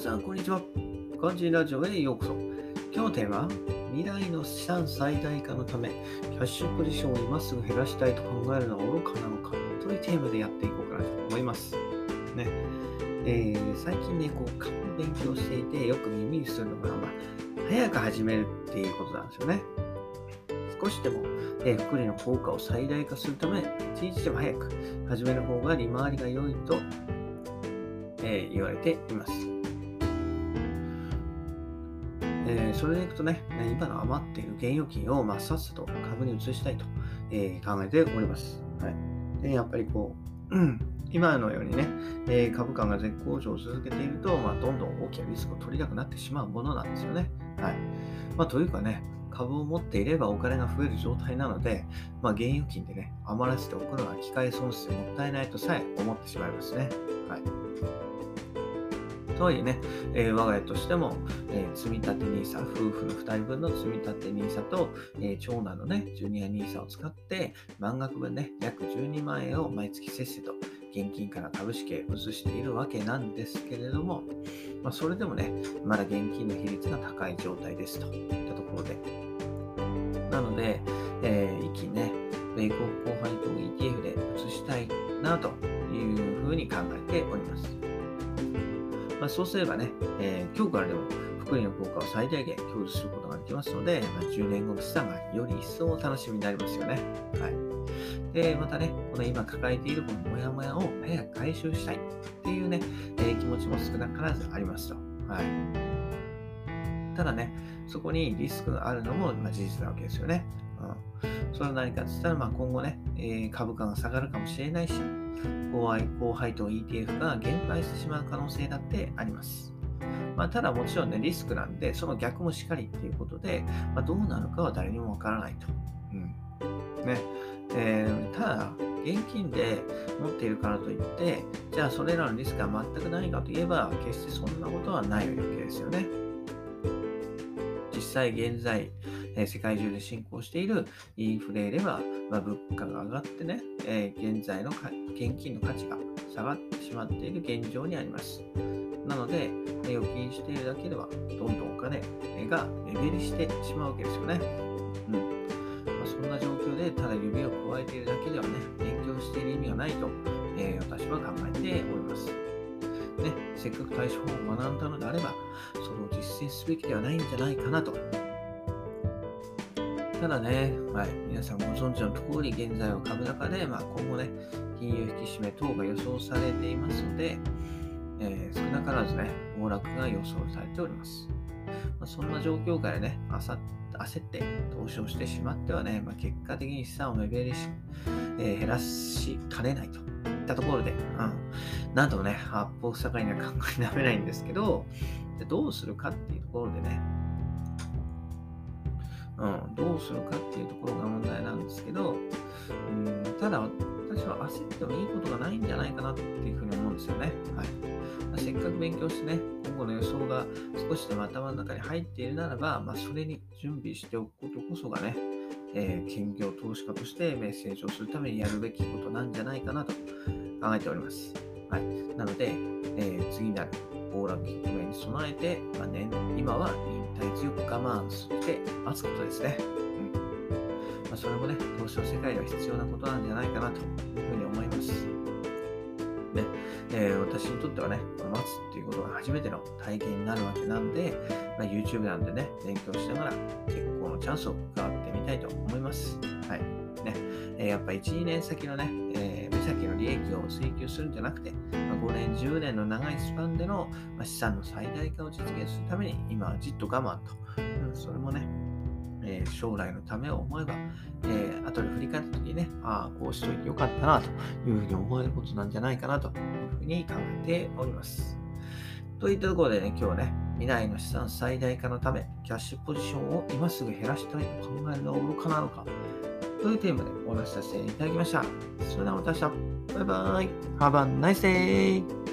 皆さん、こんにちは。漢字ラジオへようこそ。今日のテーマは、未来の資産最大化のため、キャッシュポジションを今すぐ減らしたいと考えるのは愚かなのかというテーマでやっていこうかなと思います。ね。えー、最近ね、こう、株を勉強していて、よく耳にするのが、まあ、早く始めるっていうことなんですよね。少しでも、えー、福利の効果を最大化するため、一日でも早く始める方が利回りが良いと、えー、言われています。えー、それでいくとね、今の余っている現預金を、まあ、さっさと株に移したいと、えー、考えております。はい、でやっぱりこう、うん、今のようにね、えー、株価が絶好調を続けていると、まあ、どんどん大きなリスクを取りたくなってしまうものなんですよね。はいまあ、というかね、株を持っていればお金が増える状態なので、まあ、現預金でね、余らせておくのは機械損失でもったいないとさえ思ってしまいますね。はいとはいえね、えー、我が家としても、えー、積立 NISA、夫婦の2人分の積立 NISA と、えー、長男のね、ジュニア NISA を使って、満額分ね、約12万円を毎月せっせと現金から株式へ移しているわけなんですけれども、まあ、それでもね、まだ現金の比率が高い状態ですといったところで。なので、えー、一気にね、米国後輩と ETF で移したいなというふうに考えております。まあ、そうすればね、えー、今日からでも福利の効果を最大限享受することができますので、まあ、10年後の資産がより一層楽しみになりますよね。はい。で、またね、この今抱えているこのモヤモヤを早く回収したいっていうね、えー、気持ちも少なからずありますと。はい。ただね、そこにリスクがあるのも、事実なわけですよね。うん。それは何かって言ったら、まあ、今後ね、えー、株価が下がるかもしれないし、高配当 ETF が減配してしまう可能性だってあります。まあ、ただもちろんね、リスクなんで、その逆もしっかりっていうことで、まあ、どうなるかは誰にもわからないと。うん。ね。えー、ただ、現金で持っているからといって、じゃあそれらのリスクは全くないかといえば、決してそんなことはないわけですよね。実際現在、え世界中で進行しているインフレでは、まあ、物価が上がってね、え現在の現金の価値が下がってしまっている現状にあります。なので、預金しているだけでは、どんどんお金が目減りしてしまうわけですよね。うんまあ、そんな状況で、ただ指を加えているだけではね、勉強している意味がないと、えー、私は考えております。ね、せっかく対処法を学んだのであれば、それを実践すべきではないんじゃないかなとただね、はい、皆さんご存知の通り、現在は株高で、まあ、今後ね、金融引き締め等が予想されていますので、えー、少なからずね、暴落が予想されております。まあ、そんな状況下でね、焦って投資をしてしまってはね、まあ、結果的に資産を目減りし、えー、減らしかねないといったところで、うん、なんともね、八方塞がりな考えなめないんですけど、でどうするかっていうところでね、うん、どうするかっていうところが問題なんですけど、うん、ただ私は焦ってもいいことがないんじゃないかなっていうふうに思うんですよね。はいまあ、せっかく勉強してね、今後の予想が少しでも頭の中に入っているならば、まあ、それに準備しておくことこそがね、えー、兼業投資家としてメッセージをするためにやるべきことなんじゃないかなと考えております。はい、なので、えー、次なる暴落局面に備えて、まあね、今は忍耐強く我慢して待つことですね。うんまあ、それもね、投資の世界では必要なことなんじゃないかなというふうに思います。ねえー、私にとってはね、この待つっていうことが初めての体験になるわけなんで、まあ、YouTube なんでね、勉強しながら結構のチャンスを伺ってみたいと思います。はい。ね、えー、やっぱ1、2年先のね、えー、目先の利益を追求するんじゃなくて、まあ、5年、10年の長いスパンでの、まあ、資産の最大化を実現するために、今はじっと我慢と。うん、それもね、えー、将来のためを思えば、えー、後で振り返った時にね、ああ、こうしといてよかったなというふうに思えることなんじゃないかなというふうに考えております。といったところでね、今日はね、未来の資産最大化のため、キャッシュポジションを今すぐ減らしたいと考えるのは愚かなのか、というテーマでお話しさせていただきました。それではまた明日。バイバイ。Have a nice day!